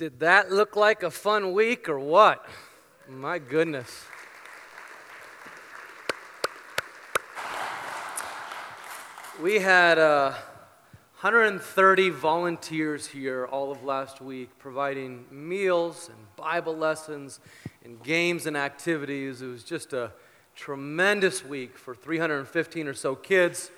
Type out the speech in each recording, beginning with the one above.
Did that look like a fun week or what? My goodness. We had uh, 130 volunteers here all of last week providing meals and Bible lessons and games and activities. It was just a tremendous week for 315 or so kids.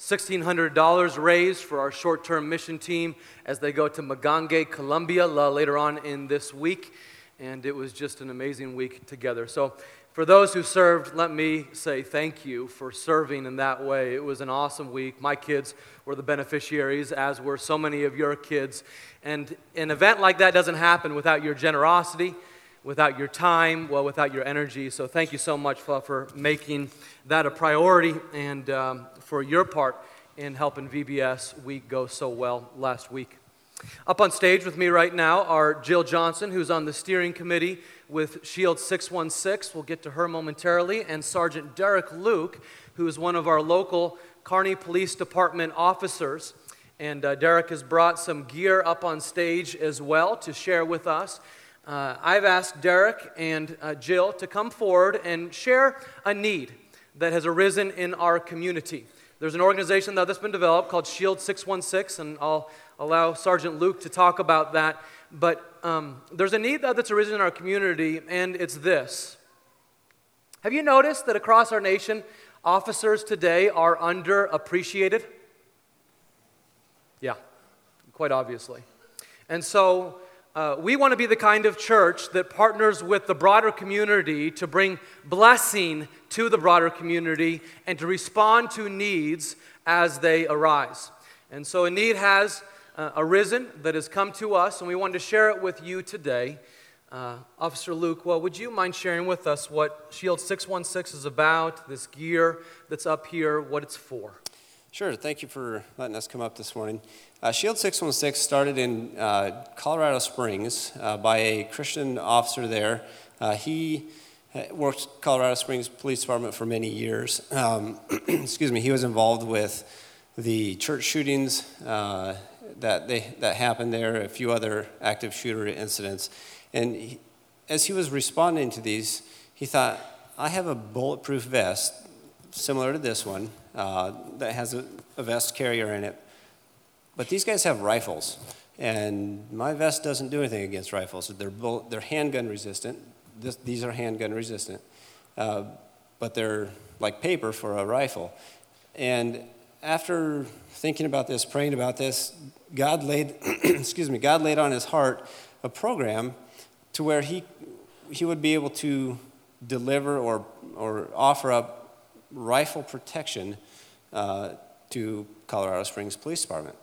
$1,600 raised for our short term mission team as they go to Magange, Colombia uh, later on in this week. And it was just an amazing week together. So, for those who served, let me say thank you for serving in that way. It was an awesome week. My kids were the beneficiaries, as were so many of your kids. And an event like that doesn't happen without your generosity, without your time, well, without your energy. So, thank you so much for, for making that a priority and um, for your part in helping VBS week go so well last week. Up on stage with me right now are Jill Johnson, who's on the steering committee with Shield 616. We'll get to her momentarily, and Sergeant Derek Luke, who is one of our local Kearney Police Department officers. And uh, Derek has brought some gear up on stage as well to share with us. Uh, I've asked Derek and uh, Jill to come forward and share a need that has arisen in our community. There's an organization that's been developed called Shield 616, and I'll allow Sergeant Luke to talk about that. But um, there's a need that's arisen in our community, and it's this. Have you noticed that across our nation, officers today are underappreciated? Yeah, quite obviously. And so uh, we want to be the kind of church that partners with the broader community to bring blessing to the broader community and to respond to needs as they arise. And so a need has uh, arisen that has come to us, and we wanted to share it with you today. Uh, Officer Luke, well, would you mind sharing with us what Shield 616 is about, this gear that's up here, what it's for? Sure, thank you for letting us come up this morning. Uh, Shield 616 started in uh, Colorado Springs uh, by a Christian officer there. Uh, he worked Colorado Springs Police Department for many years. Um, excuse me, he was involved with the church shootings uh, that, they, that happened there, a few other active shooter incidents. And he, as he was responding to these, he thought, I have a bulletproof vest similar to this one uh, that has a, a vest carrier in it but these guys have rifles, and my vest doesn't do anything against rifles. They're, bullet, they're handgun resistant. This, these are handgun resistant, uh, but they're like paper for a rifle. And after thinking about this, praying about this, God laid, excuse me, God laid on his heart a program to where he, he would be able to deliver or, or offer up rifle protection uh, to Colorado Springs Police Department.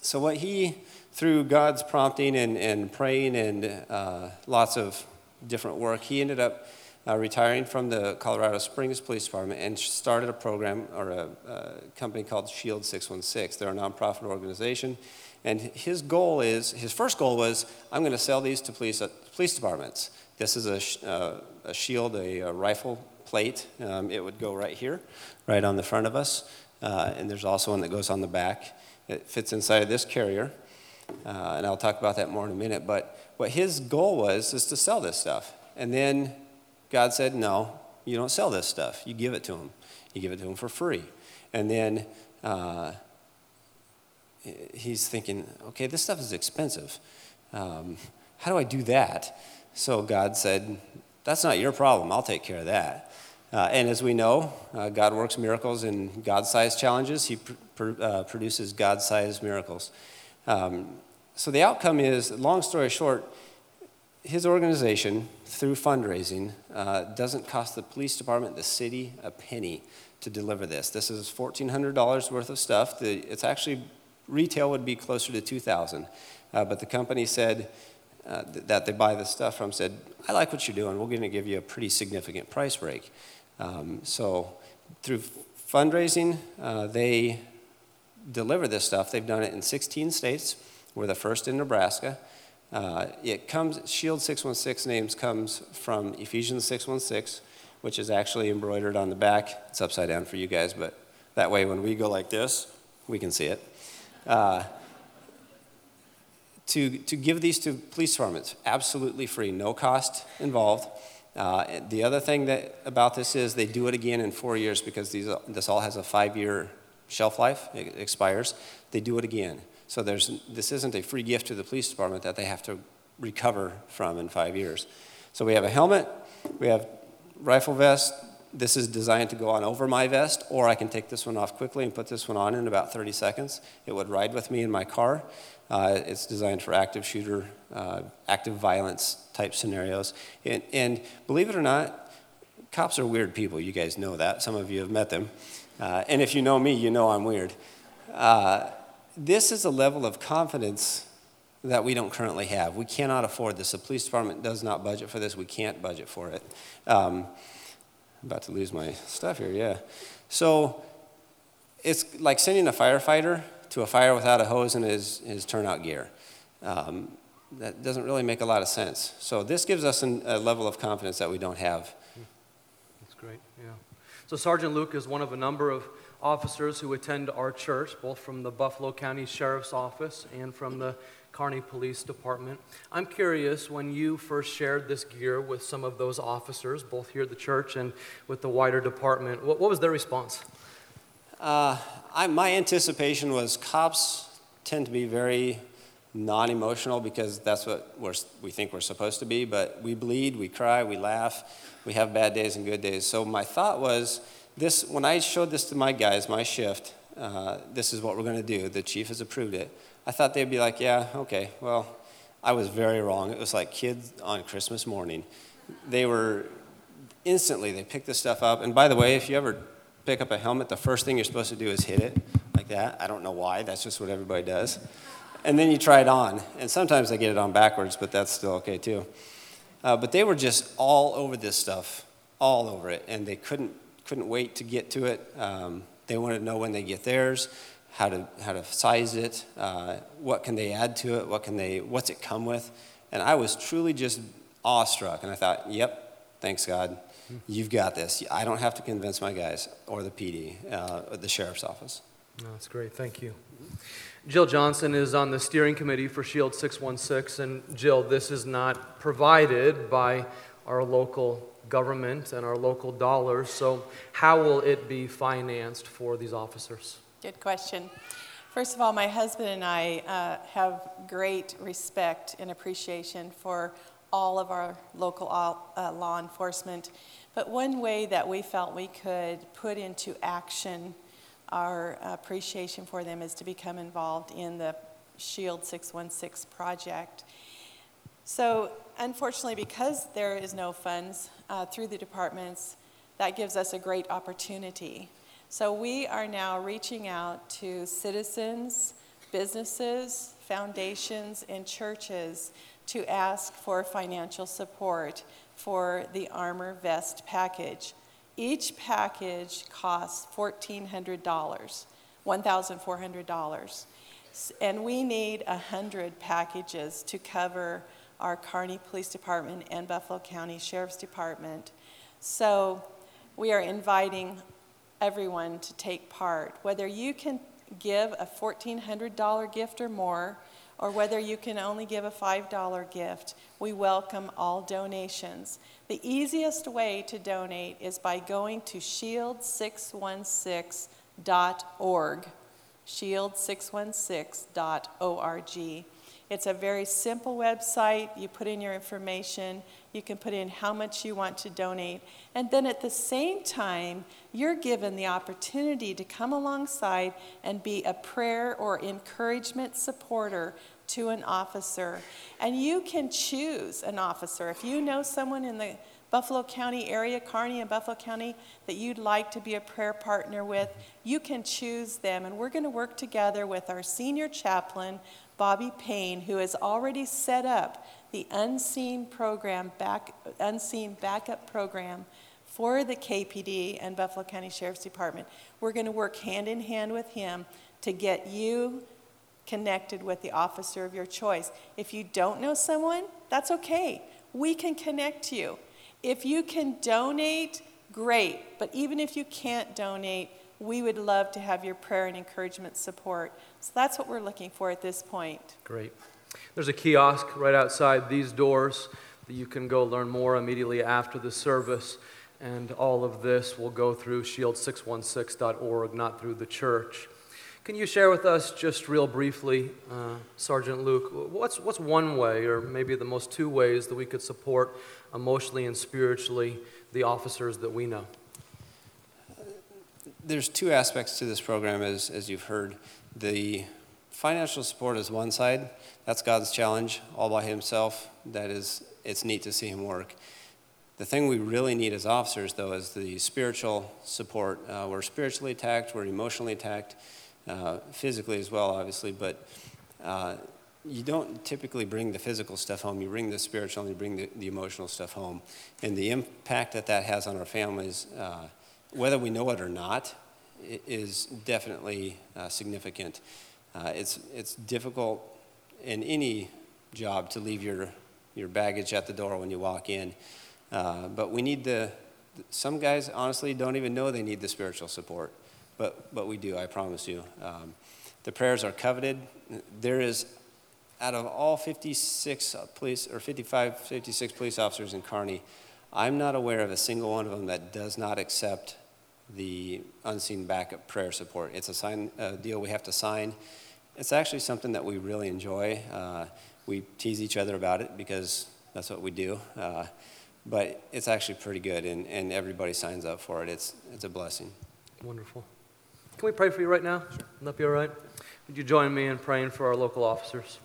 So, what he, through God's prompting and, and praying and uh, lots of different work, he ended up uh, retiring from the Colorado Springs Police Department and started a program or a, a company called Shield 616. They're a nonprofit organization. And his goal is, his first goal was, I'm going to sell these to police, uh, police departments. This is a, uh, a shield, a, a, rifle plate. Um, it would go right here, right on the front of us. Uh, and there's also one that goes on the back. It fits inside of this carrier, uh, and I'll talk about that more in a minute. But what his goal was is to sell this stuff. And then God said, No, you don't sell this stuff. You give it to him. You give it to him for free. And then uh, he's thinking, Okay, this stuff is expensive. Um, how do I do that? So God said, That's not your problem. I'll take care of that. Uh, and as we know, uh, God works miracles in God sized challenges. He pr- pr- uh, produces God sized miracles. Um, so the outcome is, long story short, his organization, through fundraising, uh, doesn't cost the police department, the city, a penny to deliver this. This is $1,400 worth of stuff. The, it's actually, retail would be closer to 2000 uh, But the company said, uh, that they buy the stuff from said, I like what you're doing. We're going to give you a pretty significant price break. Um, so through fundraising, uh, they deliver this stuff. They've done it in 16 states. We're the first in Nebraska. Uh, it comes, Shield 616 names comes from Ephesians 616, which is actually embroidered on the back. It's upside down for you guys, but that way when we go like this, we can see it. Uh, to, to give these to police departments, absolutely free, no cost involved. Uh, the other thing that about this is they do it again in four years because these, this all has a five-year shelf life. It expires. They do it again. So there's, this isn't a free gift to the police department that they have to recover from in five years. So we have a helmet, we have rifle vest. This is designed to go on over my vest, or I can take this one off quickly and put this one on in about 30 seconds. It would ride with me in my car. Uh, it's designed for active shooter, uh, active violence type scenarios. And, and, believe it or not, cops are weird people. You guys know that. Some of you have met them. Uh, and if you know me, you know I'm weird. Uh, this is a level of confidence that we don't currently have. We cannot afford this. The police department does not budget for this. We can't budget for it. Um, About to lose my stuff here, yeah. So it's like sending a firefighter to a fire without a hose and his, his turnout gear. Um, that doesn't really make a lot of sense. So this gives us an, a level of confidence that we don't have. That's great, yeah. So Sergeant Luke is one of a number of officers who attend our church, both from the Buffalo County Sheriff's Office and from the Kearney Police Department. I'm curious when you first shared this gear with some of those officers, both here at the church and with the wider department, what, what was their response? Uh, I, my anticipation was cops tend to be very non emotional because that's what we think we're supposed to be, but we bleed, we cry, we laugh, we have bad days and good days. So my thought was this when I showed this to my guys, my shift, uh, this is what we're going to do. The chief has approved it. I thought they'd be like, yeah, okay, well, I was very wrong. It was like kids on Christmas morning. They were instantly, they picked this stuff up. And by the way, if you ever pick up a helmet, the first thing you're supposed to do is hit it like that. I don't know why, that's just what everybody does. And then you try it on. And sometimes I get it on backwards, but that's still okay too. Uh, but they were just all over this stuff, all over it. And they couldn't, couldn't wait to get to it. Um, they wanted to know when they get theirs how to, how to size it, uh, what can they add to it, what can they, what's it come with. And I was truly just awestruck. And I thought, yep, thanks God, you've got this. I don't have to convince my guys or the PD, uh, the sheriff's office. Oh, that's great, thank you. Jill Johnson is on the steering committee for Shield 616. And Jill, this is not provided by our local government and our local dollars. So, how will it be financed for these officers? Good question. First of all, my husband and I uh, have great respect and appreciation for all of our local uh, law enforcement. But one way that we felt we could put into action our appreciation for them is to become involved in the Shield 616 project. So, unfortunately, because there is no funds uh, through the departments, that gives us a great opportunity so we are now reaching out to citizens, businesses, foundations, and churches to ask for financial support for the armor vest package. Each package costs $1,400, $1,400. And we need 100 packages to cover our Kearney Police Department and Buffalo County Sheriff's Department. So we are inviting everyone to take part. Whether you can give a $1,400 gift or more, or whether you can only give a $5 gift, we welcome all donations. The easiest way to donate is by going to shield616.org. Shield616.org. It's a very simple website. You put in your information, you can put in how much you want to donate, and then at the same time, you're given the opportunity to come alongside and be a prayer or encouragement supporter to an officer. And you can choose an officer. If you know someone in the Buffalo County area, Kearney and Buffalo County, that you'd like to be a prayer partner with, you can choose them. And we're going to work together with our senior chaplain, Bobby Payne, who has already set up the unseen program, back, unseen backup program for the KPD and Buffalo County Sheriff's Department. We're going to work hand in hand with him to get you connected with the officer of your choice. If you don't know someone, that's okay. We can connect you. If you can donate, great. But even if you can't donate, we would love to have your prayer and encouragement support. So that's what we're looking for at this point. Great. There's a kiosk right outside these doors that you can go learn more immediately after the service. And all of this will go through shield616.org, not through the church. Can you share with us, just real briefly, uh, Sergeant Luke, what's, what's one way, or maybe the most two ways, that we could support emotionally and spiritually the officers that we know? There's two aspects to this program, as, as you've heard. The financial support is one side. That's God's challenge all by himself. That is, it's neat to see him work. The thing we really need as officers, though, is the spiritual support. Uh, we're spiritually attacked, we're emotionally attacked, uh, physically as well, obviously, but uh, you don't typically bring the physical stuff home. You bring the spiritual and you bring the, the emotional stuff home. And the impact that that has on our families, uh, whether we know it or not, is definitely uh, significant. Uh, it's, it's difficult in any job to leave your, your baggage at the door when you walk in. Uh, but we need the, some guys honestly don't even know they need the spiritual support but, but we do, I promise you. Um, the prayers are coveted. There is, out of all 56 police, or 55, 56 police officers in Kearney, I'm not aware of a single one of them that does not accept the unseen backup prayer support. It's a sign, a deal we have to sign. It's actually something that we really enjoy. Uh, we tease each other about it because that's what we do. Uh, but it's actually pretty good, and, and everybody signs up for it. It's, it's a blessing. Wonderful. Can we pray for you right now? Sure. Will that be all right? Would you join me in praying for our local officers?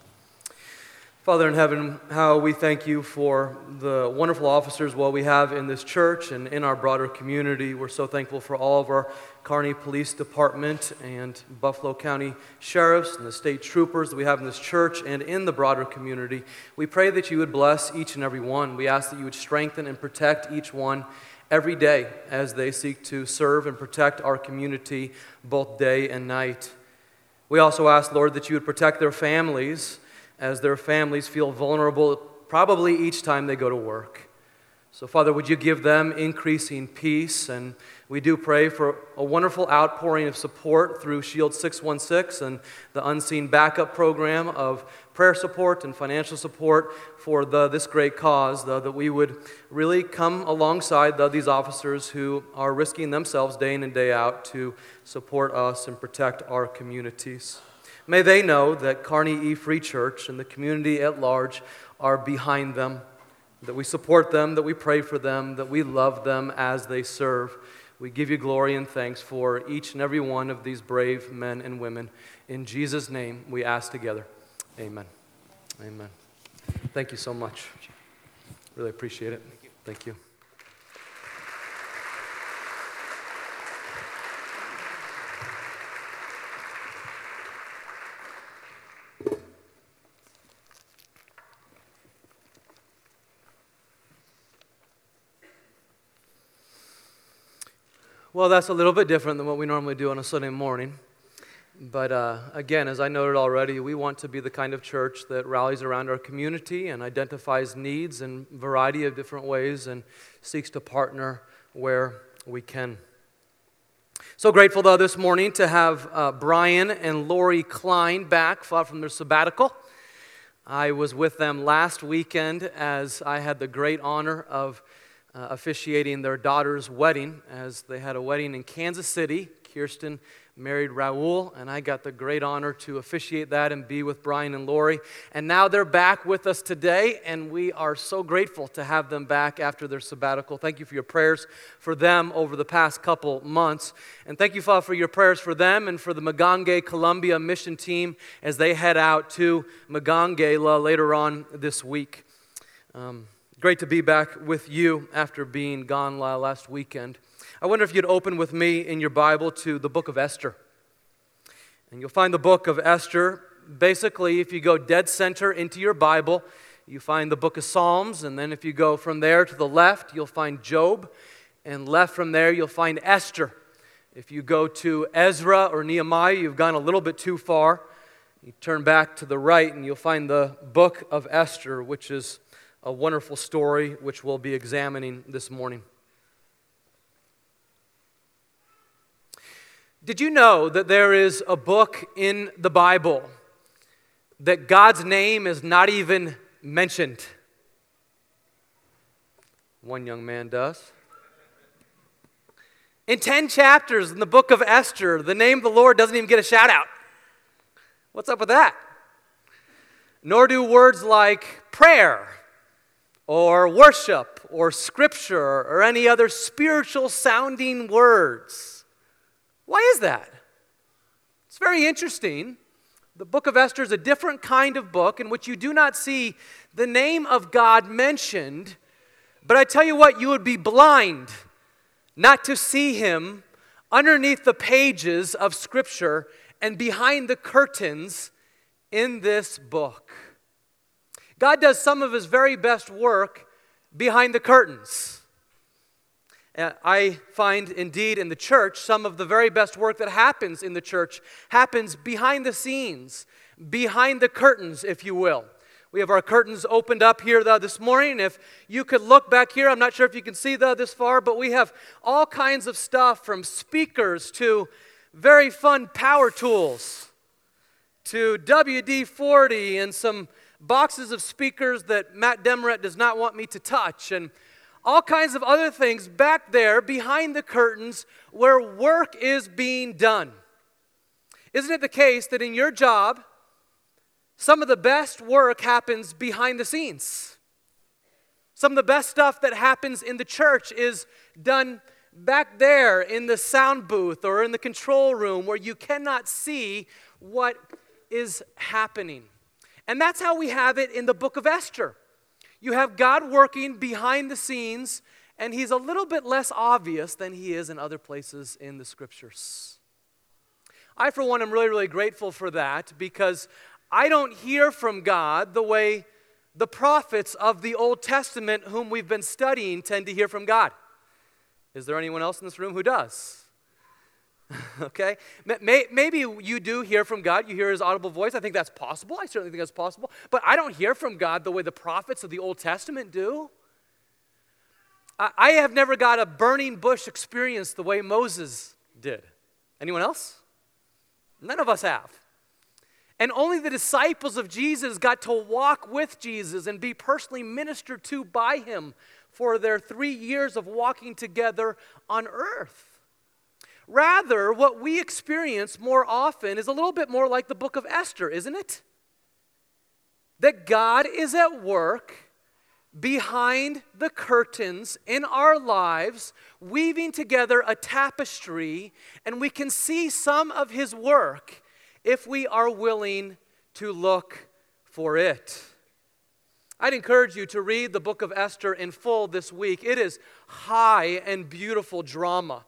Father in heaven, how we thank you for the wonderful officers what we have in this church and in our broader community. We're so thankful for all of our Kearney Police Department and Buffalo County sheriffs and the state troopers that we have in this church and in the broader community. We pray that you would bless each and every one. We ask that you would strengthen and protect each one every day as they seek to serve and protect our community both day and night. We also ask, Lord, that you would protect their families as their families feel vulnerable probably each time they go to work. So, Father, would you give them increasing peace? And we do pray for a wonderful outpouring of support through Shield 616 and the Unseen Backup Program of prayer support and financial support for the, this great cause, the, that we would really come alongside the, these officers who are risking themselves day in and day out to support us and protect our communities. May they know that Kearney E Free Church and the community at large are behind them, that we support them, that we pray for them, that we love them as they serve. We give you glory and thanks for each and every one of these brave men and women. In Jesus' name, we ask together. Amen. Amen. Thank you so much. Really appreciate it. Thank you. Well, that's a little bit different than what we normally do on a Sunday morning. But uh, again, as I noted already, we want to be the kind of church that rallies around our community and identifies needs in a variety of different ways and seeks to partner where we can. So grateful, though, this morning to have uh, Brian and Lori Klein back from their sabbatical. I was with them last weekend as I had the great honor of uh, officiating their daughter's wedding, as they had a wedding in Kansas City. Kirsten married Raul, and I got the great honor to officiate that and be with Brian and Lori. And now they're back with us today, and we are so grateful to have them back after their sabbatical. Thank you for your prayers for them over the past couple months. And thank you, Father, for your prayers for them and for the Maganga Colombia mission team as they head out to Maganga later on this week. Um, great to be back with you after being gone last weekend. I wonder if you'd open with me in your Bible to the book of Esther. And you'll find the book of Esther. Basically, if you go dead center into your Bible, you find the book of Psalms. And then if you go from there to the left, you'll find Job. And left from there, you'll find Esther. If you go to Ezra or Nehemiah, you've gone a little bit too far. You turn back to the right, and you'll find the book of Esther, which is a wonderful story which we'll be examining this morning. Did you know that there is a book in the Bible that God's name is not even mentioned. One young man does. In 10 chapters in the book of Esther, the name of the Lord doesn't even get a shout out. What's up with that? Nor do words like prayer or worship or scripture or any other spiritual sounding words. Why is that? It's very interesting. The book of Esther is a different kind of book in which you do not see the name of God mentioned, but I tell you what, you would be blind not to see him underneath the pages of Scripture and behind the curtains in this book. God does some of his very best work behind the curtains. I find indeed in the church some of the very best work that happens in the church happens behind the scenes, behind the curtains, if you will. We have our curtains opened up here this morning. If you could look back here, I'm not sure if you can see the, this far, but we have all kinds of stuff from speakers to very fun power tools to WD 40 and some boxes of speakers that Matt Demeret does not want me to touch, and all kinds of other things back there behind the curtains where work is being done. Isn't it the case that in your job, some of the best work happens behind the scenes? Some of the best stuff that happens in the church is done back there in the sound booth or in the control room where you cannot see what is happening. And that's how we have it in the book of Esther. You have God working behind the scenes, and he's a little bit less obvious than he is in other places in the scriptures. I, for one, am really, really grateful for that because I don't hear from God the way the prophets of the Old Testament, whom we've been studying, tend to hear from God. Is there anyone else in this room who does? okay? Maybe you do hear from God. You hear his audible voice. I think that's possible. I certainly think that's possible. But I don't hear from God the way the prophets of the Old Testament do. I have never got a burning bush experience the way Moses did. Anyone else? None of us have. And only the disciples of Jesus got to walk with Jesus and be personally ministered to by him for their three years of walking together on earth. Rather, what we experience more often is a little bit more like the book of Esther, isn't it? That God is at work behind the curtains in our lives, weaving together a tapestry, and we can see some of his work if we are willing to look for it. I'd encourage you to read the book of Esther in full this week. It is high and beautiful drama.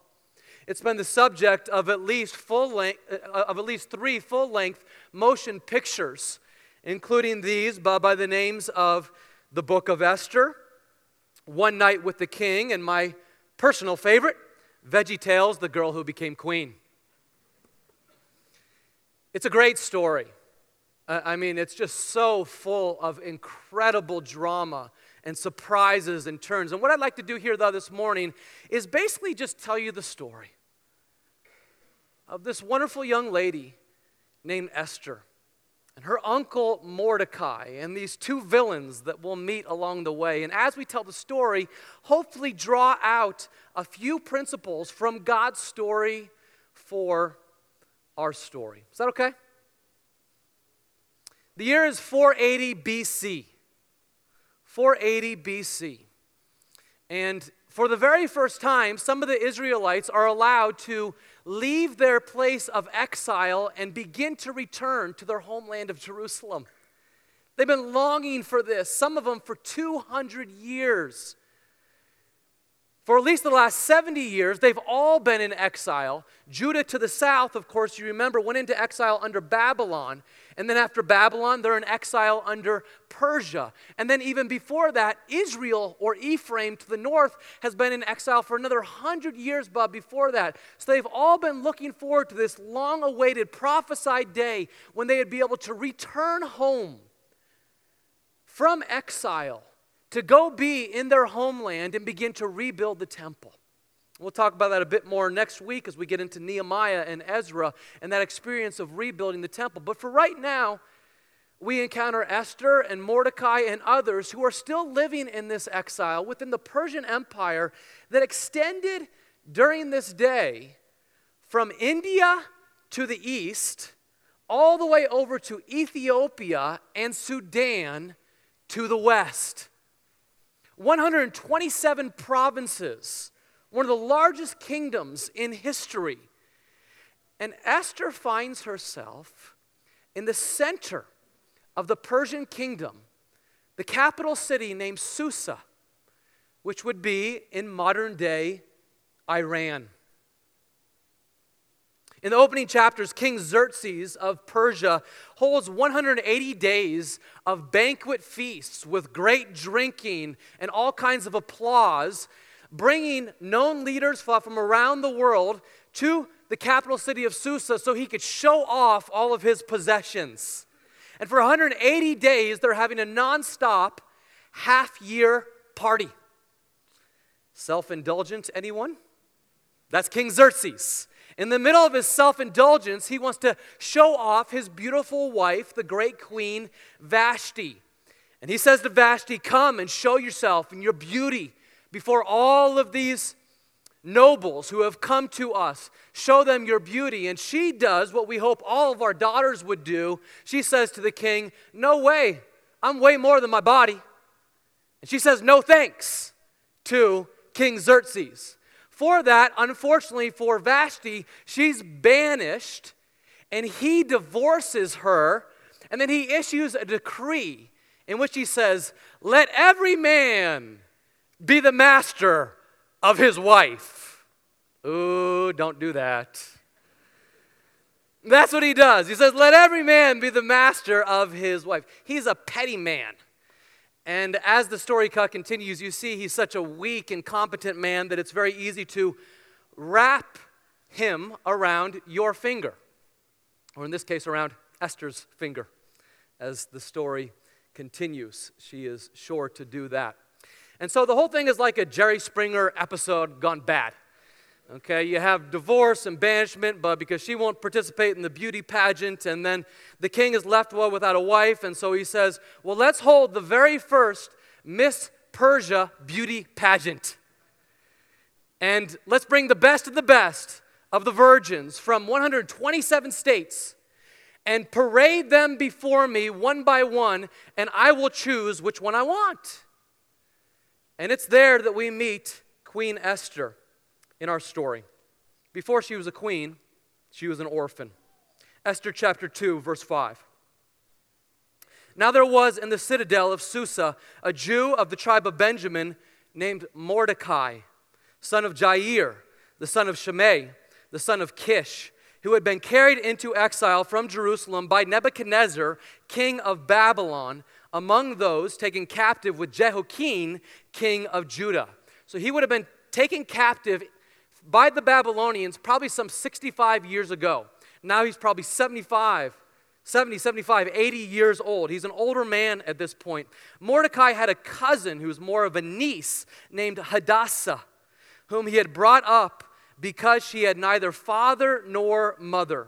It's been the subject of at least full length, uh, of at least three full-length motion pictures, including these by, by the names of the Book of Esther, One Night with the King, and my personal favorite, Veggie Tales: The Girl Who Became Queen. It's a great story. I mean, it's just so full of incredible drama and surprises and turns. And what I'd like to do here, though, this morning is basically just tell you the story of this wonderful young lady named Esther and her uncle Mordecai and these two villains that we'll meet along the way. And as we tell the story, hopefully draw out a few principles from God's story for our story. Is that okay? The year is 480 BC. 480 BC. And for the very first time, some of the Israelites are allowed to leave their place of exile and begin to return to their homeland of Jerusalem. They've been longing for this, some of them for 200 years. For at least the last 70 years, they've all been in exile. Judah to the south, of course, you remember, went into exile under Babylon. And then after Babylon, they're in exile under Persia. And then even before that, Israel or Ephraim to the north has been in exile for another hundred years but before that. So they've all been looking forward to this long awaited prophesied day when they would be able to return home from exile to go be in their homeland and begin to rebuild the temple. We'll talk about that a bit more next week as we get into Nehemiah and Ezra and that experience of rebuilding the temple. But for right now, we encounter Esther and Mordecai and others who are still living in this exile within the Persian Empire that extended during this day from India to the east, all the way over to Ethiopia and Sudan to the west. 127 provinces, one of the largest kingdoms in history. And Esther finds herself in the center of the Persian kingdom, the capital city named Susa, which would be in modern day Iran. In the opening chapters, King Xerxes of Persia holds 180 days of banquet feasts with great drinking and all kinds of applause, bringing known leaders from around the world to the capital city of Susa so he could show off all of his possessions. And for 180 days, they're having a nonstop half year party. Self indulgent, anyone? That's King Xerxes. In the middle of his self indulgence, he wants to show off his beautiful wife, the great queen Vashti. And he says to Vashti, Come and show yourself and your beauty before all of these nobles who have come to us. Show them your beauty. And she does what we hope all of our daughters would do. She says to the king, No way, I'm way more than my body. And she says, No thanks to King Xerxes. For that, unfortunately for Vashti, she's banished and he divorces her. And then he issues a decree in which he says, Let every man be the master of his wife. Ooh, don't do that. That's what he does. He says, Let every man be the master of his wife. He's a petty man. And as the story continues, you see he's such a weak, incompetent man that it's very easy to wrap him around your finger, or in this case, around Esther's finger. As the story continues, she is sure to do that. And so the whole thing is like a Jerry Springer episode gone bad. Okay, you have divorce and banishment, but because she won't participate in the beauty pageant, and then the king is left well without a wife, and so he says, Well, let's hold the very first Miss Persia beauty pageant. And let's bring the best of the best of the virgins from 127 states and parade them before me one by one, and I will choose which one I want. And it's there that we meet Queen Esther in our story. Before she was a queen, she was an orphan. Esther chapter 2, verse 5. Now there was in the citadel of Susa a Jew of the tribe of Benjamin named Mordecai, son of Jair, the son of Shimei, the son of Kish, who had been carried into exile from Jerusalem by Nebuchadnezzar, king of Babylon, among those taken captive with Jehoiachin, king of Judah. So he would have been taken captive by the Babylonians probably some 65 years ago. Now he's probably 75, 70, 75, 80 years old. He's an older man at this point. Mordecai had a cousin who was more of a niece named Hadassah, whom he had brought up because she had neither father nor mother.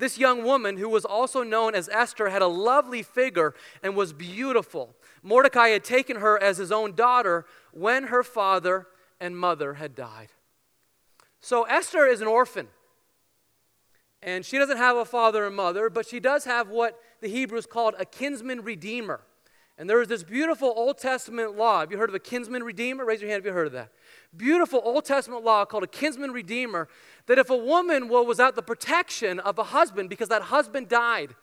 This young woman, who was also known as Esther, had a lovely figure and was beautiful. Mordecai had taken her as his own daughter when her father and mother had died. So Esther is an orphan. And she doesn't have a father and mother, but she does have what the Hebrews called a kinsman redeemer. And there is this beautiful Old Testament law. Have you heard of a kinsman redeemer? Raise your hand if you heard of that. Beautiful Old Testament law called a kinsman redeemer that if a woman was without the protection of a husband because that husband died,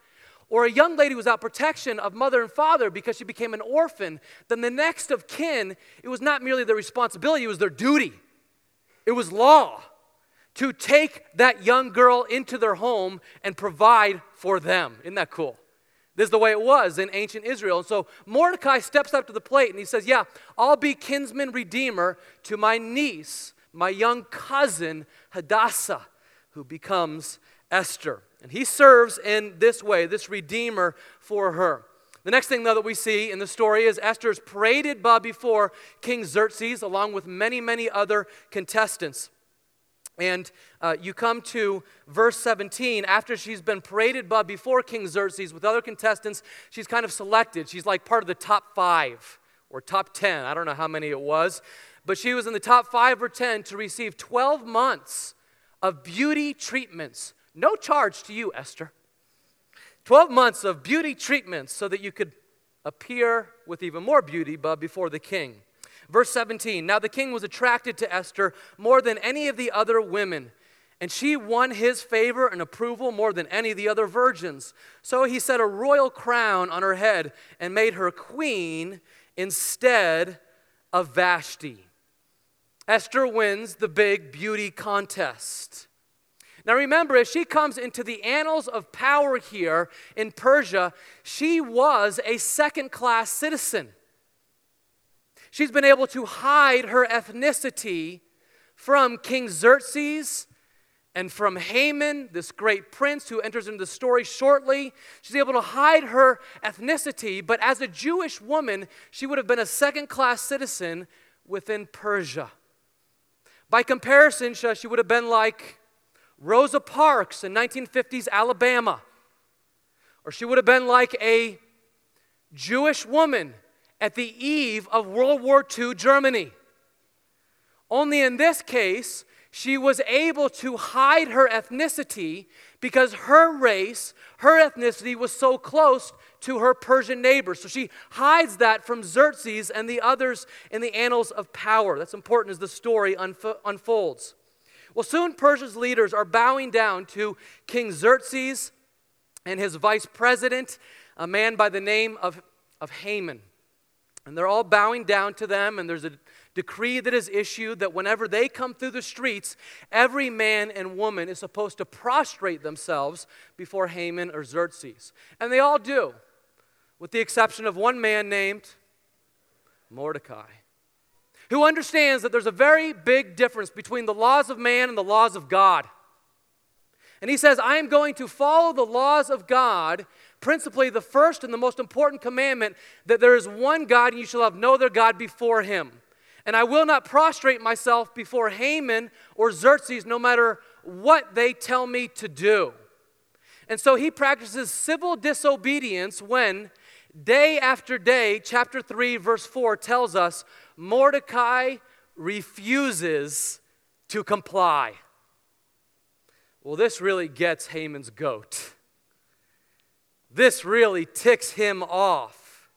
or a young lady was without protection of mother and father because she became an orphan, then the next of kin, it was not merely their responsibility, it was their duty. It was law to take that young girl into their home and provide for them. Isn't that cool? This is the way it was in ancient Israel. And so Mordecai steps up to the plate and he says, Yeah, I'll be kinsman redeemer to my niece, my young cousin, Hadassah, who becomes Esther. And he serves in this way, this redeemer for her. The next thing, though, that we see in the story is Esther is paraded before King Xerxes along with many, many other contestants. And uh, you come to verse 17. After she's been paraded by before King Xerxes with other contestants, she's kind of selected. She's like part of the top five or top 10. I don't know how many it was. But she was in the top five or 10 to receive 12 months of beauty treatments. No charge to you, Esther. 12 months of beauty treatments so that you could appear with even more beauty but before the king. Verse 17 Now the king was attracted to Esther more than any of the other women, and she won his favor and approval more than any of the other virgins. So he set a royal crown on her head and made her queen instead of Vashti. Esther wins the big beauty contest. Now remember, as she comes into the annals of power here in Persia, she was a second class citizen. She's been able to hide her ethnicity from King Xerxes and from Haman, this great prince who enters into the story shortly. She's able to hide her ethnicity, but as a Jewish woman, she would have been a second class citizen within Persia. By comparison, she would have been like Rosa Parks in 1950s Alabama, or she would have been like a Jewish woman at the eve of World War II Germany. Only in this case, she was able to hide her ethnicity because her race, her ethnicity was so close to her Persian neighbors. So she hides that from Xerxes and the others in the annals of power. That's important as the story unfo- unfolds. Well, soon Persia's leaders are bowing down to King Xerxes and his vice president, a man by the name of, of Haman. And they're all bowing down to them, and there's a decree that is issued that whenever they come through the streets, every man and woman is supposed to prostrate themselves before Haman or Xerxes. And they all do, with the exception of one man named Mordecai, who understands that there's a very big difference between the laws of man and the laws of God. And he says, I am going to follow the laws of God principally the first and the most important commandment that there is one God and you shall have no other God before him. And I will not prostrate myself before Haman or Xerxes, no matter what they tell me to do. And so he practices civil disobedience when, day after day, chapter 3, verse 4 tells us Mordecai refuses to comply. Well, this really gets Haman's goat. This really ticks him off.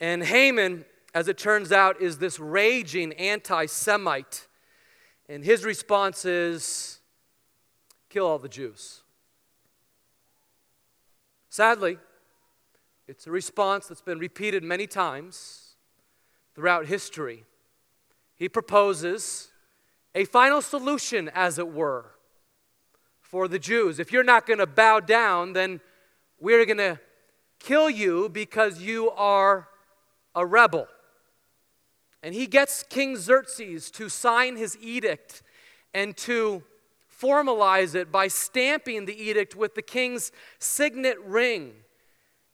And Haman, as it turns out, is this raging anti Semite. And his response is kill all the Jews. Sadly, it's a response that's been repeated many times throughout history. He proposes a final solution, as it were, for the Jews. If you're not going to bow down, then we're going to kill you because you are a rebel. And he gets King Xerxes to sign his edict and to formalize it by stamping the edict with the king's signet ring.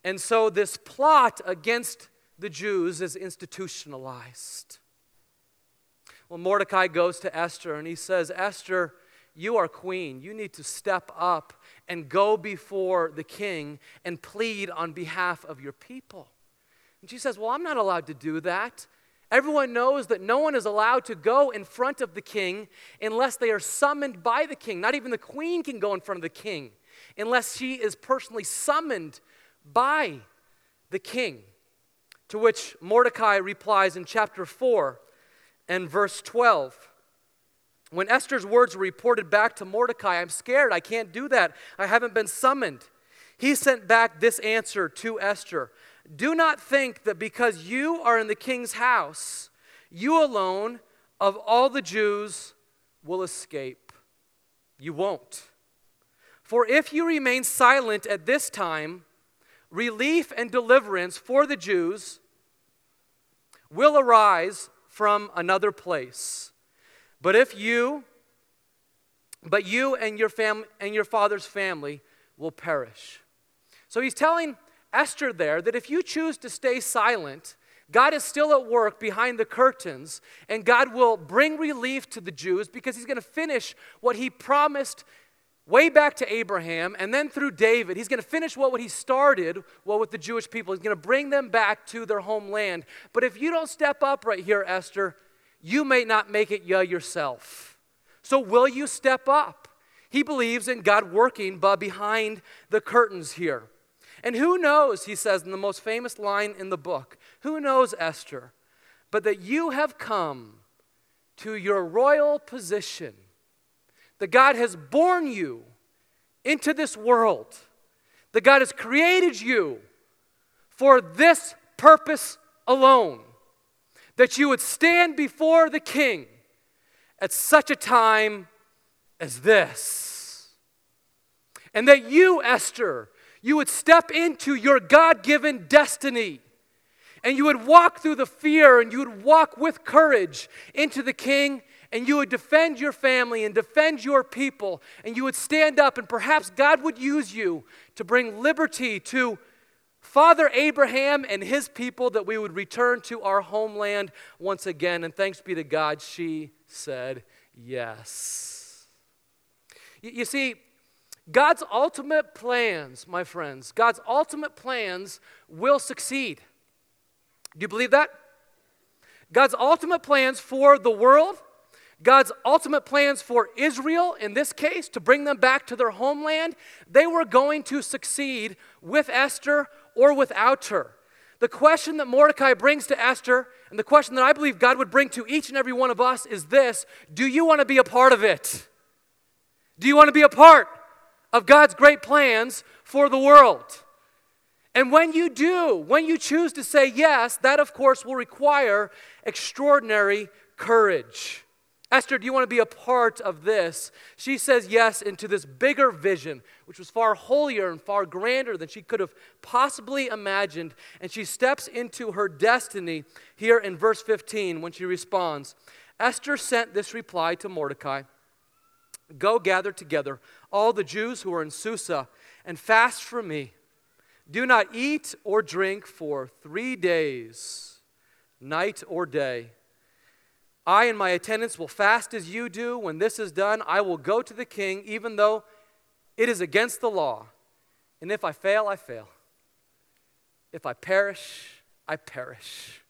And so this plot against the Jews is institutionalized. Well, Mordecai goes to Esther and he says, Esther, you are queen. You need to step up and go before the king and plead on behalf of your people. And she says, Well, I'm not allowed to do that. Everyone knows that no one is allowed to go in front of the king unless they are summoned by the king. Not even the queen can go in front of the king unless she is personally summoned by the king. To which Mordecai replies in chapter 4 and verse 12. When Esther's words were reported back to Mordecai, I'm scared. I can't do that. I haven't been summoned. He sent back this answer to Esther Do not think that because you are in the king's house, you alone of all the Jews will escape. You won't. For if you remain silent at this time, relief and deliverance for the Jews will arise from another place but if you, but you and your fam- and your father's family will perish. So he's telling Esther there that if you choose to stay silent, God is still at work behind the curtains, and God will bring relief to the Jews because He's going to finish what He promised way back to Abraham and then through David. He's going to finish what He started, well, with the Jewish people. He's going to bring them back to their homeland. But if you don't step up right here, Esther, you may not make it yourself. So will you step up? He believes in God working behind the curtains here. And who knows, he says in the most famous line in the book, who knows, Esther, but that you have come to your royal position, that God has born you into this world, that God has created you for this purpose alone, that you would stand before the king at such a time as this. And that you, Esther, you would step into your God given destiny and you would walk through the fear and you would walk with courage into the king and you would defend your family and defend your people and you would stand up and perhaps God would use you to bring liberty to Father Abraham and his people that we would return to our homeland once again. And thanks be to God, she said yes. You see, God's ultimate plans, my friends, God's ultimate plans will succeed. Do you believe that? God's ultimate plans for the world, God's ultimate plans for Israel, in this case, to bring them back to their homeland, they were going to succeed with Esther or without her. The question that Mordecai brings to Esther, and the question that I believe God would bring to each and every one of us is this Do you want to be a part of it? Do you want to be a part of God's great plans for the world. And when you do, when you choose to say yes, that of course will require extraordinary courage. Esther, do you want to be a part of this? She says yes into this bigger vision, which was far holier and far grander than she could have possibly imagined. And she steps into her destiny here in verse 15 when she responds. Esther sent this reply to Mordecai Go gather together all the Jews who are in Susa and fast for me. Do not eat or drink for three days, night or day. I and my attendants will fast as you do. When this is done, I will go to the king, even though it is against the law. And if I fail, I fail. If I perish, I perish.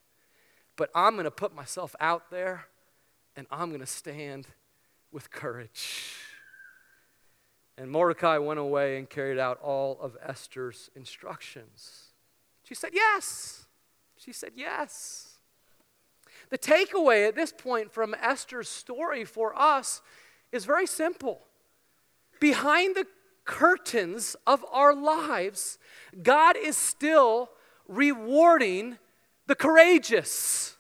But I'm going to put myself out there and I'm going to stand with courage. And Mordecai went away and carried out all of Esther's instructions. She said, Yes. She said, Yes. The takeaway at this point from Esther's story for us is very simple. Behind the curtains of our lives, God is still rewarding the courageous.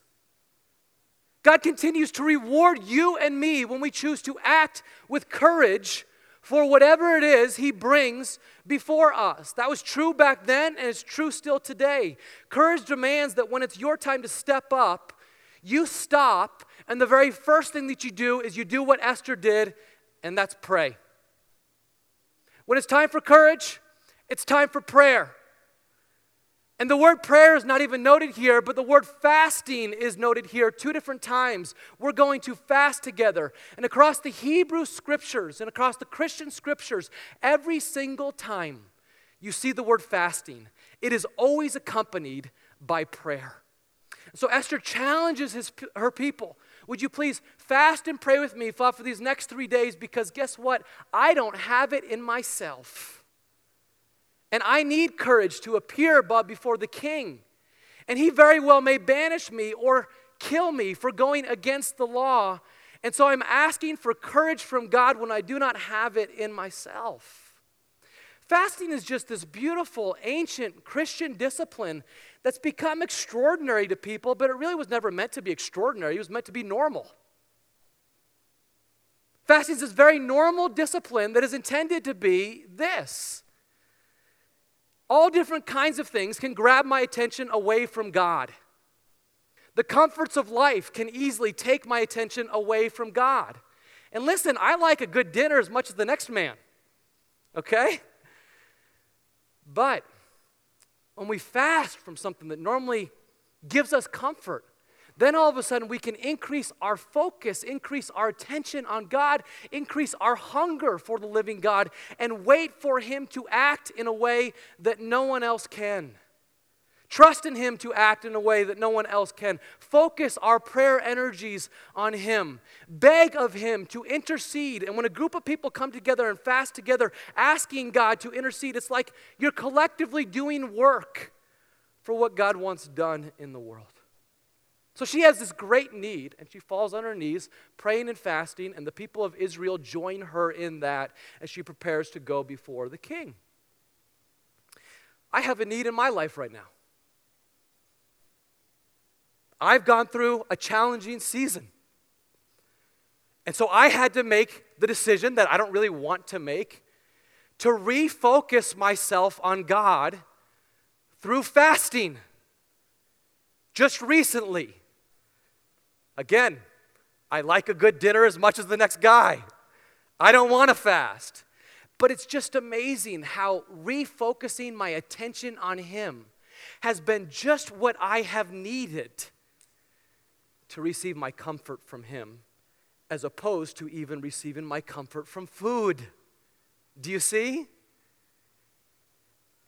God continues to reward you and me when we choose to act with courage for whatever it is He brings before us. That was true back then, and it's true still today. Courage demands that when it's your time to step up, you stop, and the very first thing that you do is you do what Esther did, and that's pray. When it's time for courage, it's time for prayer. And the word prayer is not even noted here, but the word fasting is noted here two different times. We're going to fast together. And across the Hebrew scriptures and across the Christian scriptures, every single time you see the word fasting, it is always accompanied by prayer. So Esther challenges his, her people. Would you please fast and pray with me for these next three days? Because guess what? I don't have it in myself. And I need courage to appear before the king. And he very well may banish me or kill me for going against the law. And so I'm asking for courage from God when I do not have it in myself. Fasting is just this beautiful, ancient Christian discipline that's become extraordinary to people, but it really was never meant to be extraordinary. It was meant to be normal. Fasting is this very normal discipline that is intended to be this all different kinds of things can grab my attention away from God. The comforts of life can easily take my attention away from God. And listen, I like a good dinner as much as the next man, okay? But when we fast from something that normally gives us comfort. Then all of a sudden, we can increase our focus, increase our attention on God, increase our hunger for the living God, and wait for Him to act in a way that no one else can. Trust in Him to act in a way that no one else can. Focus our prayer energies on Him. Beg of Him to intercede. And when a group of people come together and fast together, asking God to intercede, it's like you're collectively doing work for what God wants done in the world. So she has this great need, and she falls on her knees, praying and fasting, and the people of Israel join her in that as she prepares to go before the king. I have a need in my life right now. I've gone through a challenging season. And so I had to make the decision that I don't really want to make to refocus myself on God through fasting. Just recently, again, I like a good dinner as much as the next guy. I don't want to fast. But it's just amazing how refocusing my attention on Him has been just what I have needed to receive my comfort from Him, as opposed to even receiving my comfort from food. Do you see?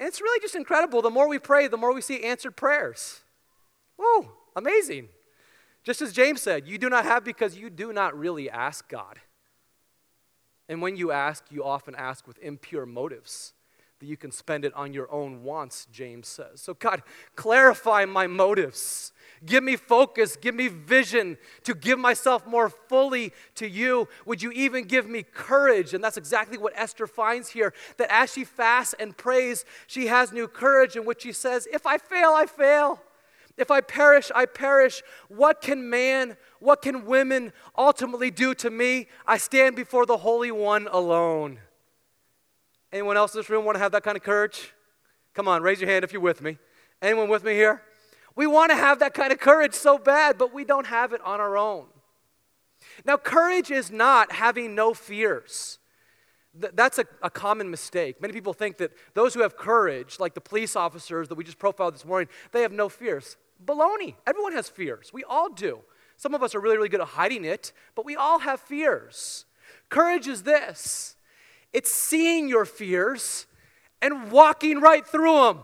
And it's really just incredible. The more we pray, the more we see answered prayers. Whoa, amazing. Just as James said, you do not have because you do not really ask God. And when you ask, you often ask with impure motives that you can spend it on your own wants, James says. So, God, clarify my motives. Give me focus. Give me vision to give myself more fully to you. Would you even give me courage? And that's exactly what Esther finds here that as she fasts and prays, she has new courage in which she says, If I fail, I fail. If I perish, I perish. What can man, what can women ultimately do to me? I stand before the Holy One alone. Anyone else in this room want to have that kind of courage? Come on, raise your hand if you're with me. Anyone with me here? We want to have that kind of courage so bad, but we don't have it on our own. Now, courage is not having no fears. That's a, a, common mistake. Many people think that those who have courage, like the police officers that we just profiled this morning, they have no fears. Baloney. Everyone has fears. We all do. Some of us are really, really good at hiding it, but we all have fears. Courage is this it's seeing your fears and walking right through them.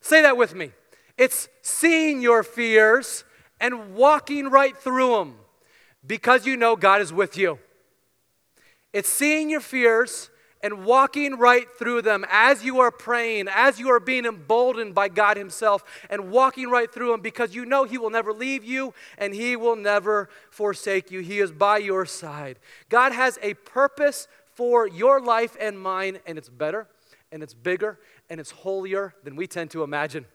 Say that with me. It's seeing your fears and walking right through them because you know God is with you. It's seeing your fears and walking right through them as you are praying, as you are being emboldened by God Himself, and walking right through them because you know He will never leave you and He will never forsake you. He is by your side. God has a purpose for your life and mine, and it's better, and it's bigger, and it's holier than we tend to imagine.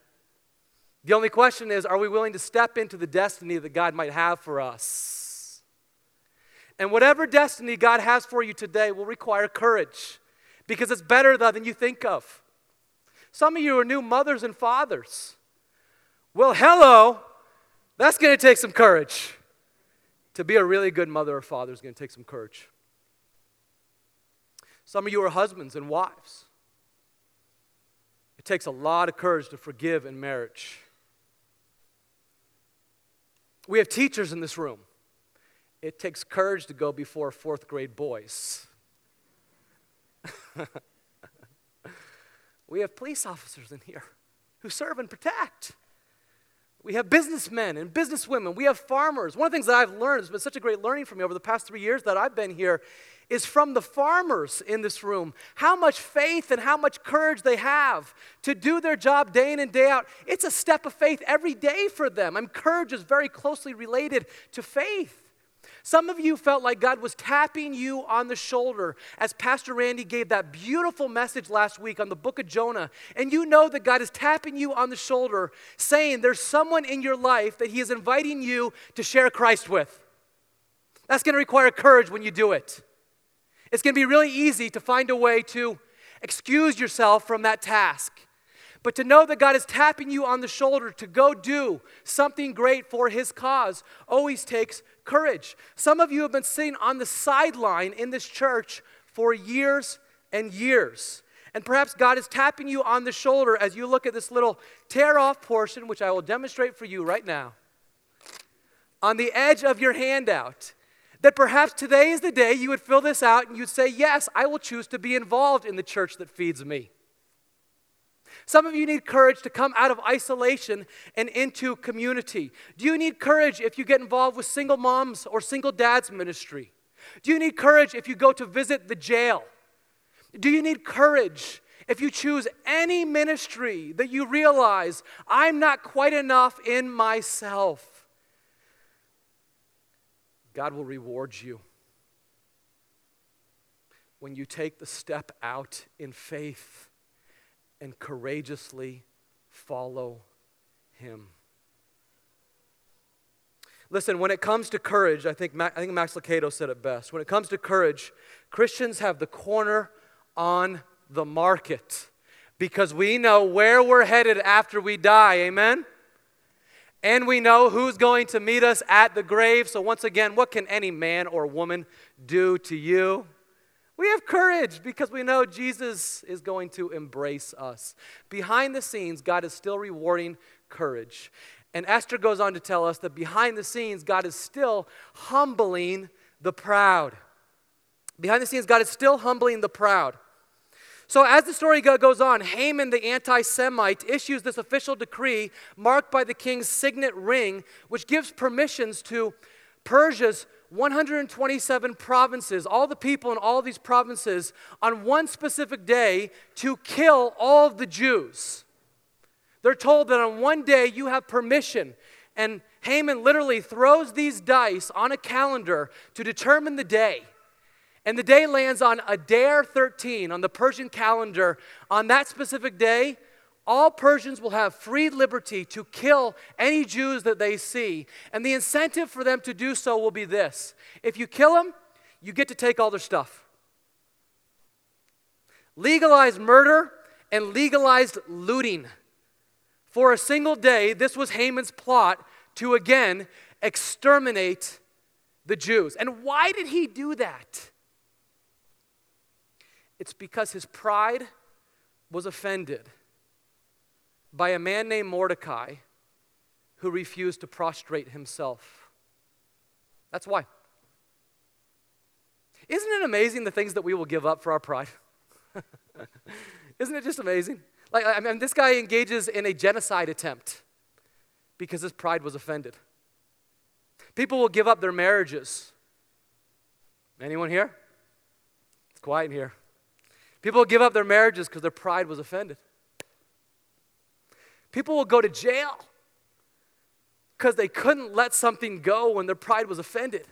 The only question is are we willing to step into the destiny that God might have for us? And whatever destiny God has for you today will require courage because it's better than you think of. Some of you are new mothers and fathers. Well, hello, that's going to take some courage. To be a really good mother or father is going to take some courage. Some of you are husbands and wives. It takes a lot of courage to forgive in marriage. We have teachers in this room. It takes courage to go before fourth grade boys. we have police officers in here who serve and protect. We have businessmen and businesswomen. We have farmers. One of the things that I've learned, has been such a great learning for me over the past three years that I've been here, is from the farmers in this room. How much faith and how much courage they have to do their job day in and day out. It's a step of faith every day for them. And courage is very closely related to faith. Some of you felt like God was tapping you on the shoulder as Pastor Randy gave that beautiful message last week on the book of Jonah. And you know that God is tapping you on the shoulder, saying there's someone in your life that He is inviting you to share Christ with. That's going to require courage when you do it. It's going to be really easy to find a way to excuse yourself from that task. But to know that God is tapping you on the shoulder to go do something great for His cause always takes courage. Some of you have been sitting on the sideline in this church for years and years. And perhaps God is tapping you on the shoulder as you look at this little tear off portion, which I will demonstrate for you right now, on the edge of your handout. That perhaps today is the day you would fill this out and you'd say, Yes, I will choose to be involved in the church that feeds me. Some of you need courage to come out of isolation and into community. Do you need courage if you get involved with single moms or single dads ministry? Do you need courage if you go to visit the jail? Do you need courage if you choose any ministry that you realize I'm not quite enough in myself? God will reward you when you take the step out in faith and courageously follow Him. Listen, when it comes to courage, I think, I think Max Lucado said it best. When it comes to courage, Christians have the corner on the market because we know where we're headed after we die. Amen? And we know who's going to meet us at the grave. So, once again, what can any man or woman do to you? We have courage because we know Jesus is going to embrace us. Behind the scenes, God is still rewarding courage. And Esther goes on to tell us that behind the scenes, God is still humbling the proud. Behind the scenes, God is still humbling the proud. So, as the story goes on, Haman the anti Semite issues this official decree marked by the king's signet ring, which gives permissions to Persia's 127 provinces, all the people in all these provinces, on one specific day to kill all of the Jews. They're told that on one day you have permission. And Haman literally throws these dice on a calendar to determine the day. And the day lands on Adar 13 on the Persian calendar. On that specific day, all Persians will have free liberty to kill any Jews that they see. And the incentive for them to do so will be this if you kill them, you get to take all their stuff. Legalized murder and legalized looting. For a single day, this was Haman's plot to again exterminate the Jews. And why did he do that? It's because his pride was offended by a man named Mordecai who refused to prostrate himself. That's why. Isn't it amazing the things that we will give up for our pride? Isn't it just amazing? Like, I mean, this guy engages in a genocide attempt because his pride was offended. People will give up their marriages. Anyone here? It's quiet in here. People will give up their marriages because their pride was offended. People will go to jail because they couldn't let something go when their pride was offended.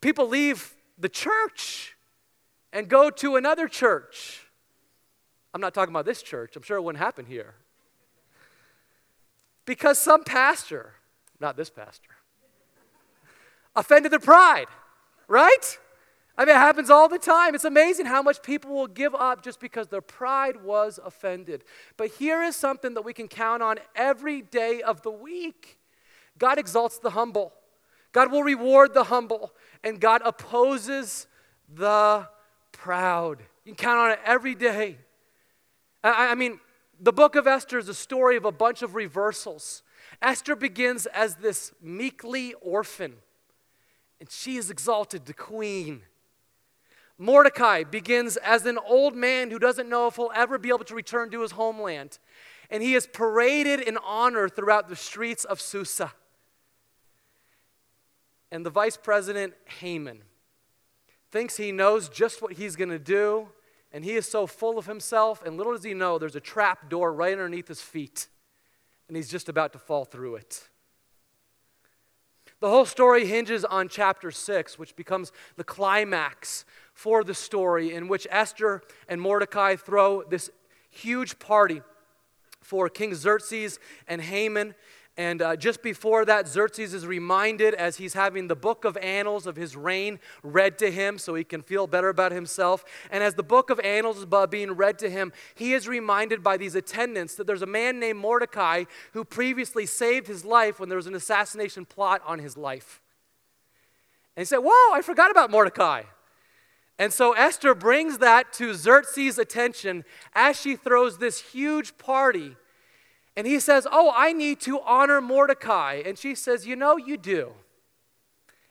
People leave the church and go to another church. I'm not talking about this church, I'm sure it wouldn't happen here. Because some pastor, not this pastor, offended their pride, right? I mean, it happens all the time. It's amazing how much people will give up just because their pride was offended. But here is something that we can count on every day of the week God exalts the humble, God will reward the humble, and God opposes the proud. You can count on it every day. I, I mean, the book of Esther is a story of a bunch of reversals. Esther begins as this meekly orphan, and she is exalted to queen. Mordecai begins as an old man who doesn't know if he'll ever be able to return to his homeland. And he is paraded in honor throughout the streets of Susa. And the vice president, Haman, thinks he knows just what he's going to do. And he is so full of himself, and little does he know, there's a trap door right underneath his feet. And he's just about to fall through it. The whole story hinges on chapter 6, which becomes the climax for the story in which Esther and Mordecai throw this huge party for King Xerxes and Haman. And uh, just before that, Xerxes is reminded as he's having the book of annals of his reign read to him so he can feel better about himself. And as the book of annals is being read to him, he is reminded by these attendants that there's a man named Mordecai who previously saved his life when there was an assassination plot on his life. And he said, Whoa, I forgot about Mordecai. And so Esther brings that to Xerxes' attention as she throws this huge party. And he says, Oh, I need to honor Mordecai. And she says, You know, you do.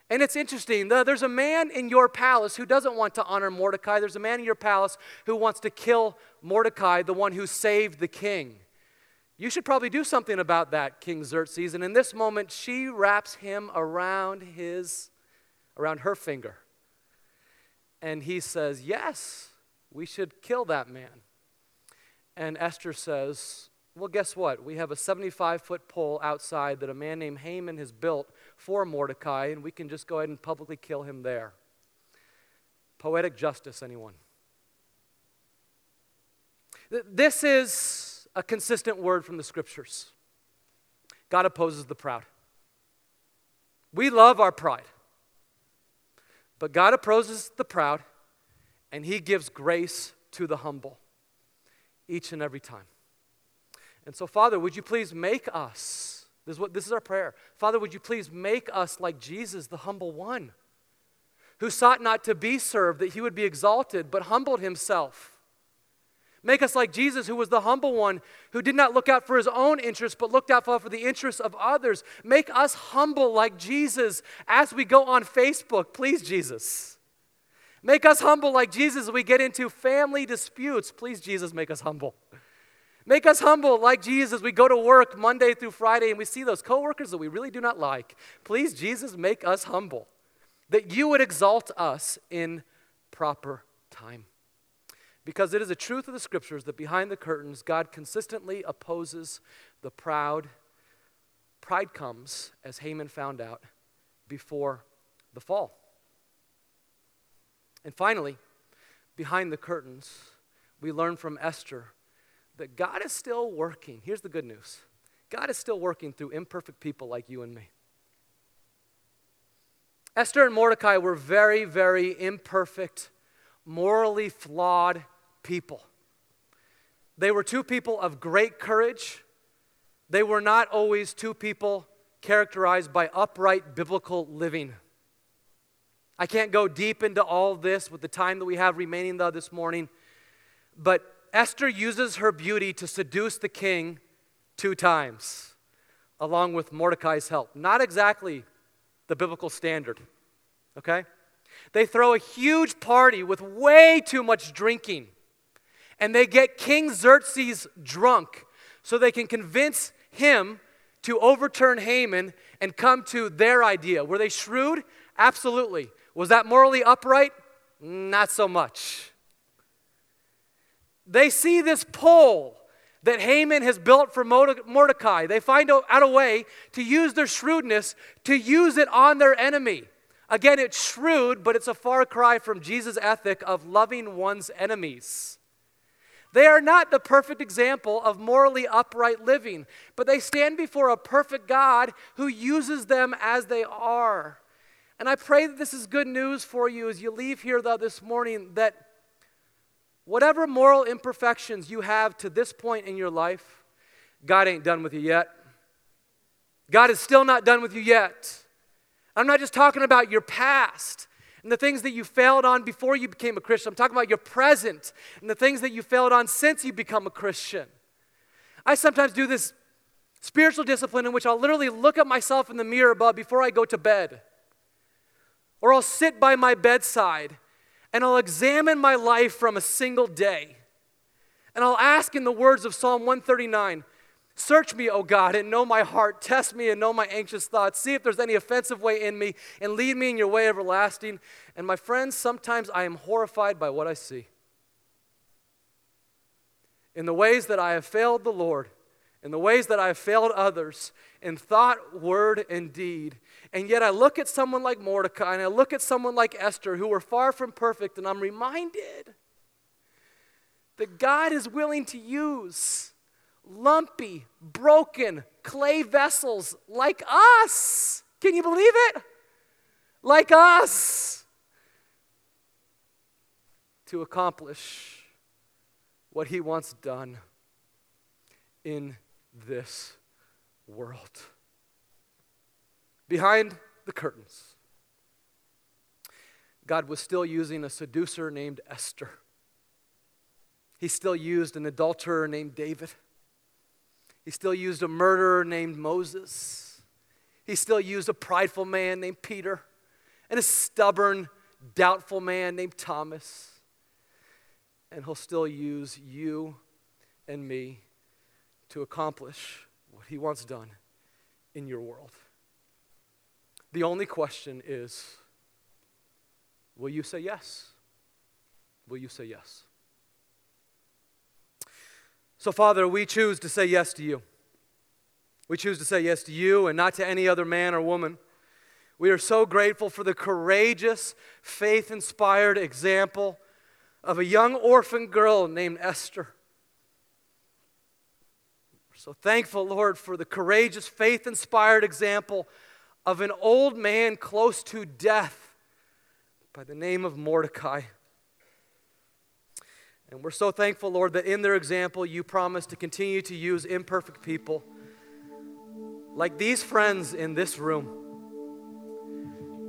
And it's interesting. There's a man in your palace who doesn't want to honor Mordecai. There's a man in your palace who wants to kill Mordecai, the one who saved the king. You should probably do something about that, King Xerxes. And in this moment, she wraps him around his, around her finger. And he says, Yes, we should kill that man. And Esther says, Well, guess what? We have a 75 foot pole outside that a man named Haman has built for Mordecai, and we can just go ahead and publicly kill him there. Poetic justice, anyone? This is a consistent word from the scriptures. God opposes the proud. We love our pride. But God opposes the proud, and He gives grace to the humble each and every time. And so, Father, would you please make us, this is, what, this is our prayer. Father, would you please make us like Jesus, the humble one, who sought not to be served, that he would be exalted, but humbled himself Make us like Jesus, who was the humble one, who did not look out for his own interests, but looked out for the interests of others. Make us humble like Jesus as we go on Facebook. Please, Jesus. Make us humble like Jesus we get into family disputes. Please, Jesus, make us humble. Make us humble like Jesus we go to work Monday through Friday and we see those coworkers that we really do not like. Please, Jesus, make us humble. That you would exalt us in proper time. Because it is a truth of the scriptures that behind the curtains, God consistently opposes the proud. Pride comes, as Haman found out, before the fall. And finally, behind the curtains, we learn from Esther that God is still working. Here's the good news God is still working through imperfect people like you and me. Esther and Mordecai were very, very imperfect, morally flawed people. They were two people of great courage. They were not always two people characterized by upright biblical living. I can't go deep into all this with the time that we have remaining, though, this morning. But Esther uses her beauty to seduce the king two times, along with Mordecai's help. Not exactly the biblical standard, okay? They throw a huge party with way too much drinking and they get King Xerxes drunk so they can convince him to overturn Haman and come to their idea. Were they shrewd? Absolutely. Was that morally upright? Not so much. They see this pole that Haman has built for Mordecai. They find out a way to use their shrewdness to use it on their enemy. Again, it's shrewd, but it's a far cry from Jesus' ethic of loving one's enemies. They are not the perfect example of morally upright living, but they stand before a perfect God who uses them as they are. And I pray that this is good news for you as you leave here, though, this morning, that whatever moral imperfections you have to this point in your life, God ain't done with you yet. God is still not done with you yet. I'm not just talking about your past and the things that you failed on before you became a Christian. I'm talking about your present and the things that you failed on since you become a Christian. I sometimes do this spiritual discipline in which I'll literally look at myself in the mirror above before I go to bed. Or I'll sit by my bedside and I'll examine my life from a single day. And I'll ask in the words of Psalm 139 Search me, O God, and know my heart. Test me and know my anxious thoughts. See if there's any offensive way in me, and lead me in your way everlasting. And my friends, sometimes I am horrified by what I see. In the ways that I have failed the Lord, in the ways that I have failed others, in thought, word, and deed. And yet I look at someone like Mordecai and I look at someone like Esther who were far from perfect, and I'm reminded that God is willing to use lumpy, broken clay vessels like us. Can you believe it? Like us. To accomplish what he wants done in this world. Behind the curtains, God was still using a seducer named Esther. He still used an adulterer named David. He still used a murderer named Moses. He still used a prideful man named Peter and a stubborn, doubtful man named Thomas. And he'll still use you and me to accomplish what he wants done in your world. The only question is will you say yes? Will you say yes? So, Father, we choose to say yes to you. We choose to say yes to you and not to any other man or woman. We are so grateful for the courageous, faith inspired example of a young orphan girl named Esther. We're so thankful, Lord, for the courageous, faith inspired example of an old man close to death by the name of Mordecai. And we're so thankful, Lord, that in their example, you promise to continue to use imperfect people like these friends in this room,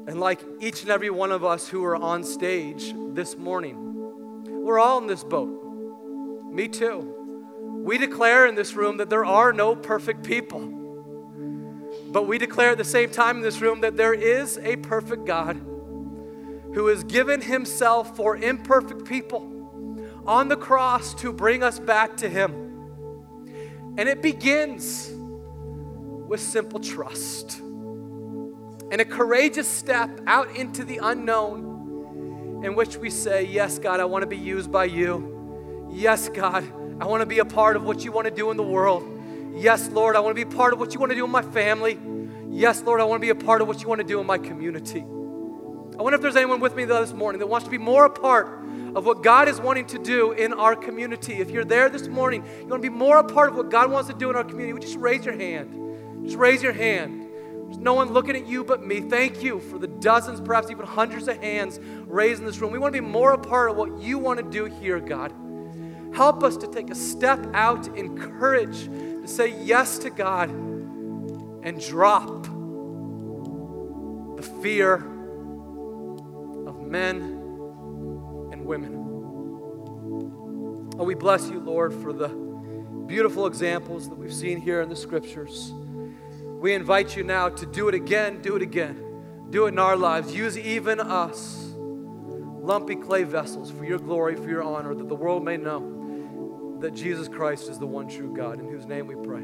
and like each and every one of us who are on stage this morning. We're all in this boat. Me too. We declare in this room that there are no perfect people. But we declare at the same time in this room that there is a perfect God who has given himself for imperfect people on the cross to bring us back to Him. And it begins with simple trust and a courageous step out into the unknown in which we say, Yes, God, I want to be used by you. Yes, God, I want to be a part of what you want to do in the world. Yes, Lord, I want to be a part of what you want to do in my family. Yes, Lord, I want to be a part of what you want to do in my community. I wonder if there's anyone with me this morning that wants to be more a part of what God is wanting to do in our community. If you're there this morning, you want to be more a part of what God wants to do in our community, would you just raise your hand? Just raise your hand. There's no one looking at you but me. Thank you for the dozens, perhaps even hundreds of hands raised in this room. We want to be more a part of what you want to do here, God. Help us to take a step out in courage to say yes to God and drop the fear of and women. Oh, we bless you, Lord, for the beautiful examples that we've seen here in the scriptures. We invite you now to do it again, do it again. Do it in our lives. Use even us, lumpy clay vessels, for your glory, for your honor, that the world may know that Jesus Christ is the one true God, in whose name we pray.